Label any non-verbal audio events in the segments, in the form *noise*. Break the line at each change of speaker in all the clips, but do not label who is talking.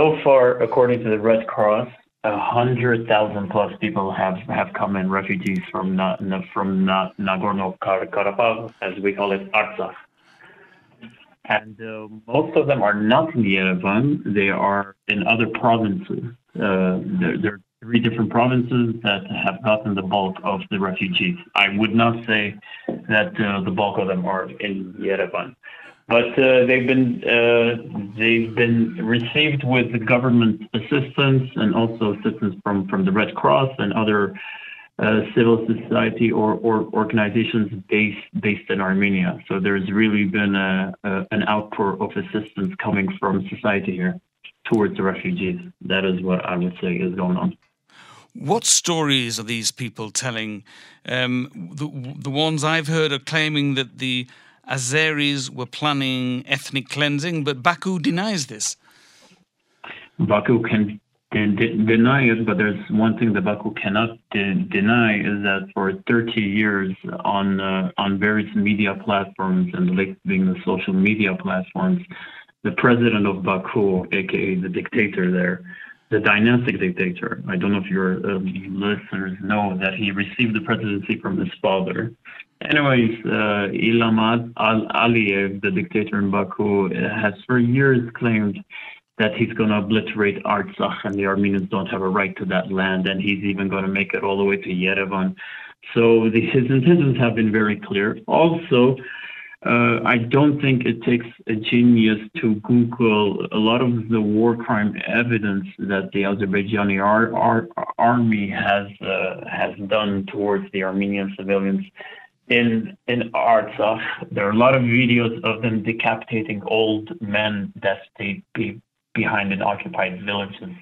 so far, according to the Red Cross, hundred thousand plus people have, have come in refugees from Na, from Na, Nagorno Karabakh, as we call it, Artsakh. And uh, most of them are not in Yerevan; they are in other provinces. Uh, there, there, are three different provinces that have gotten the bulk of the refugees. I would not say that uh, the bulk of them are in Yerevan but uh, they've been uh, they've been received with government assistance and also assistance from from the Red Cross and other uh, civil society or, or organizations based based in Armenia. So there's really been a, a, an outpour of assistance coming from society here towards the refugees. That is what I would say is going on.
What stories are these people telling? Um, the the ones I've heard are claiming that the Azeris were planning ethnic cleansing, but Baku denies this.
Baku can deny it, but there's one thing that Baku cannot de- deny is that for 30 years on uh, on various media platforms and like being the social media platforms, the president of Baku, aka the dictator there, the dynastic dictator. I don't know if your uh, listeners know that he received the presidency from his father, Anyways, uh, Ilham Aliyev, the dictator in Baku, has for years claimed that he's going to obliterate Artsakh and the Armenians don't have a right to that land, and he's even going to make it all the way to Yerevan. So the, his intentions have been very clear. Also, uh, I don't think it takes a genius to Google a lot of the war crime evidence that the Azerbaijani ar- ar- army has uh, has done towards the Armenian civilians in in Artsakh, uh, there are a lot of videos of them decapitating old men that stayed be behind in occupied villages.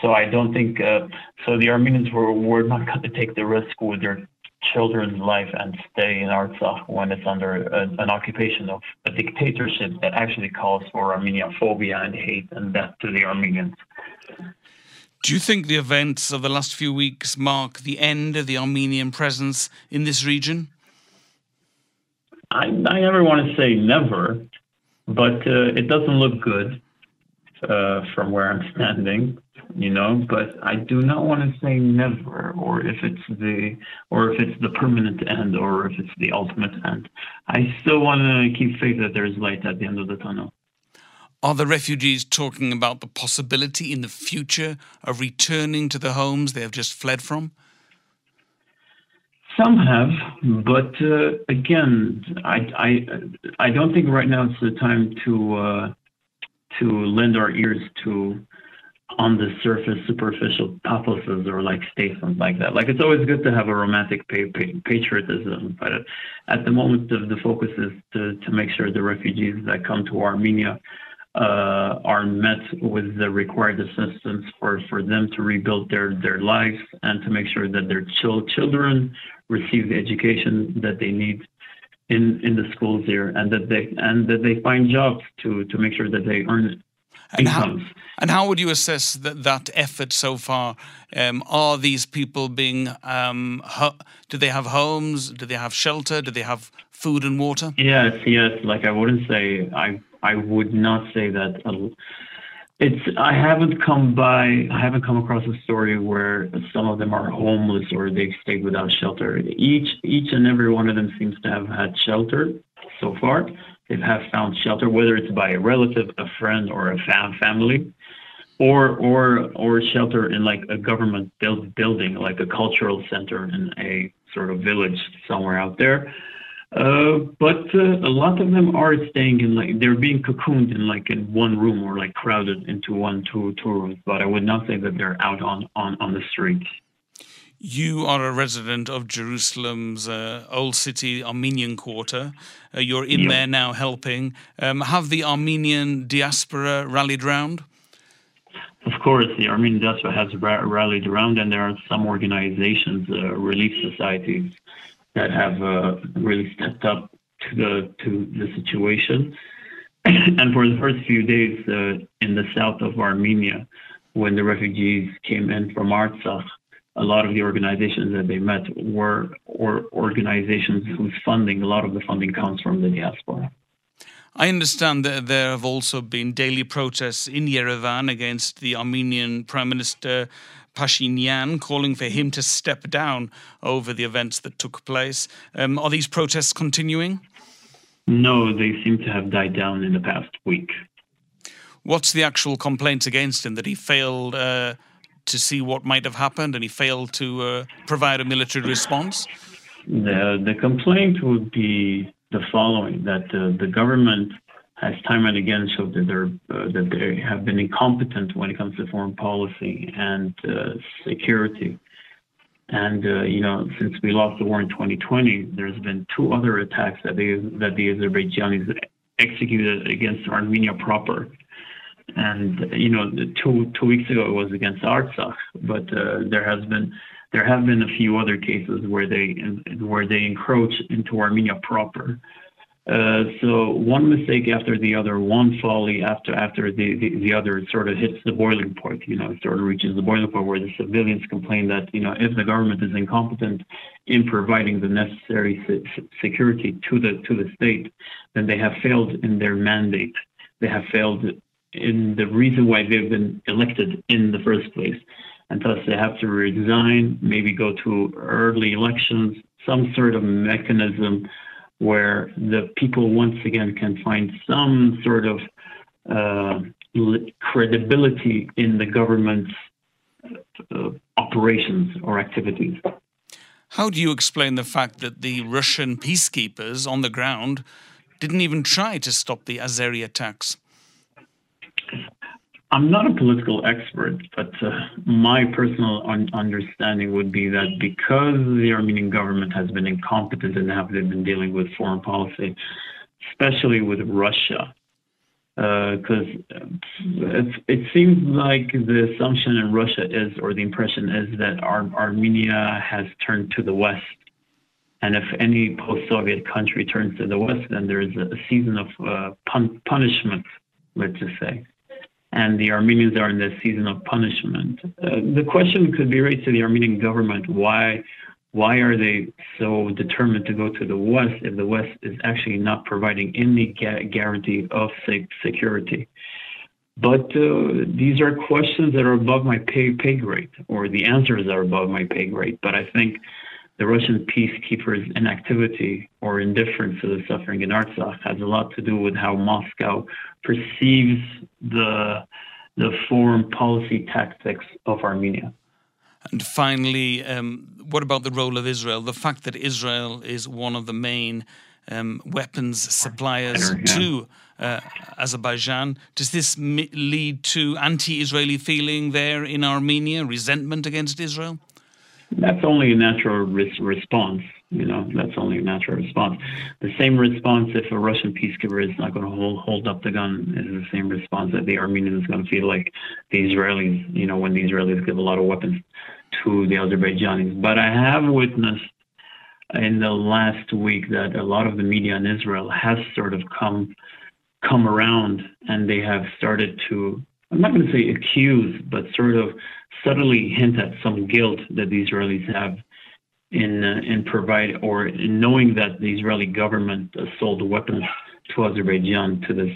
So I don't think uh, so. The Armenians were were not going to take the risk with their children's life and stay in Artsakh uh, when it's under a, an occupation of a dictatorship that actually calls for Armeniaphobia and hate and death to the Armenians.
Do you think the events of the last few weeks mark the end of the Armenian presence in this region?
I, I never want to say never, but uh, it doesn't look good uh, from where I'm standing, you know. But I do not want to say never, or if it's the, or if it's the permanent end, or if it's the ultimate end. I still want to keep faith that there's light at the end of the tunnel.
Are the refugees talking about the possibility in the future of returning to the homes they have just fled from?
Some have, but uh, again, I, I I don't think right now it's the time to uh, to lend our ears to on the surface superficial pathoses or like statements like that. Like it's always good to have a romantic pa- pa- patriotism, but at the moment the, the focus is to, to make sure the refugees that come to Armenia uh, are met with the required assistance for, for them to rebuild their, their lives and to make sure that their chil- children receive the education that they need in, in the schools here and that they and that they find jobs to, to make sure that they earn and
how, and how would you assess that, that effort so far? Um, are these people being, um, ho- do they have homes? Do they have shelter? Do they have food and water?
Yes, yes. Like I wouldn't say I I would not say that. It's I haven't come by I haven't come across a story where some of them are homeless or they've stayed without shelter. Each each and every one of them seems to have had shelter so far. They have found shelter, whether it's by a relative, a friend, or a fam- family, or or or shelter in like a government build, building, like a cultural center in a sort of village somewhere out there. Uh, but uh, a lot of them are staying in like they're being cocooned in like in one room or like crowded into one two two rooms. But I would not say that they're out on on on the streets.
You are a resident of Jerusalem's uh, Old City Armenian Quarter. Uh, you're in there now helping. Um, have the Armenian diaspora rallied round?
Of course, the Armenian diaspora has ra- rallied around, and there are some organizations, uh, relief societies, that have uh, really stepped up to the to the situation. *clears throat* and for the first few days uh, in the south of Armenia, when the refugees came in from Artsakh, a lot of the organizations that they met were or organizations whose funding, a lot of the funding comes from the diaspora.
I understand that there have also been daily protests in Yerevan against the Armenian Prime Minister Pashinyan, calling for him to step down over the events that took place. Um, are these protests continuing?
No, they seem to have died down in the past week.
What's the actual complaint against him? That he failed uh, to see what might have happened and he failed to uh, provide a military response?
The, the complaint would be the following that uh, the government has time and again showed that they're uh, that they have been incompetent when it comes to foreign policy and uh, security. And uh, you know, since we lost the war in 2020, there's been two other attacks that they that the Azerbaijanis executed against Armenia proper. And you know, two two weeks ago it was against Artsakh, but uh, there has been there have been a few other cases where they where they encroach into Armenia proper. Uh, so one mistake after the other, one folly after after the, the, the other sort of hits the boiling point. You know, it sort of reaches the boiling point where the civilians complain that you know if the government is incompetent in providing the necessary se- security to the to the state, then they have failed in their mandate. They have failed in the reason why they've been elected in the first place and thus they have to resign, maybe go to early elections, some sort of mechanism where the people once again can find some sort of uh, credibility in the government's uh, operations or activities.
How do you explain the fact that the Russian peacekeepers on the ground didn't even try to stop the Azeri attacks?
I'm not a political expert, but uh, my personal un- understanding would be that because the Armenian government has been incompetent in how they've been dealing with foreign policy, especially with Russia, because uh, it, seems like the assumption in Russia is, or the impression is, that Ar- Armenia has turned to the West. And if any post Soviet country turns to the West, then there is a season of uh, pun- punishment, let's just say and the Armenians are in this season of punishment. Uh, the question could be raised to the Armenian government: Why, why are they so determined to go to the West if the West is actually not providing any guarantee of security? But uh, these are questions that are above my pay, pay grade, or the answers are above my pay grade. But I think the Russian peacekeepers' inactivity or indifference to the suffering in Artsakh has a lot to do with how Moscow perceives the the foreign policy tactics of Armenia.
And finally, um, what about the role of Israel? The fact that Israel is one of the main um, weapons suppliers yeah. to uh, Azerbaijan, does this lead to anti-Israeli feeling there in Armenia, resentment against Israel?
That's only a natural res- response. You know, that's only a natural response. The same response if a Russian peacekeeper is not going to hold, hold up the gun is the same response that the Armenian is going to feel like the Israelis, you know, when the Israelis give a lot of weapons to the Azerbaijanis. But I have witnessed in the last week that a lot of the media in Israel has sort of come come around and they have started to I'm not going to say accuse, but sort of subtly hint at some guilt that the Israelis have in uh, in provide or in knowing that the Israeli government uh, sold weapons to Azerbaijan to this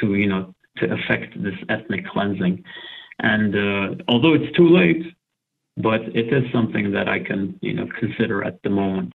to you know to affect this ethnic cleansing. And uh, although it's too late, but it is something that I can you know consider at the moment.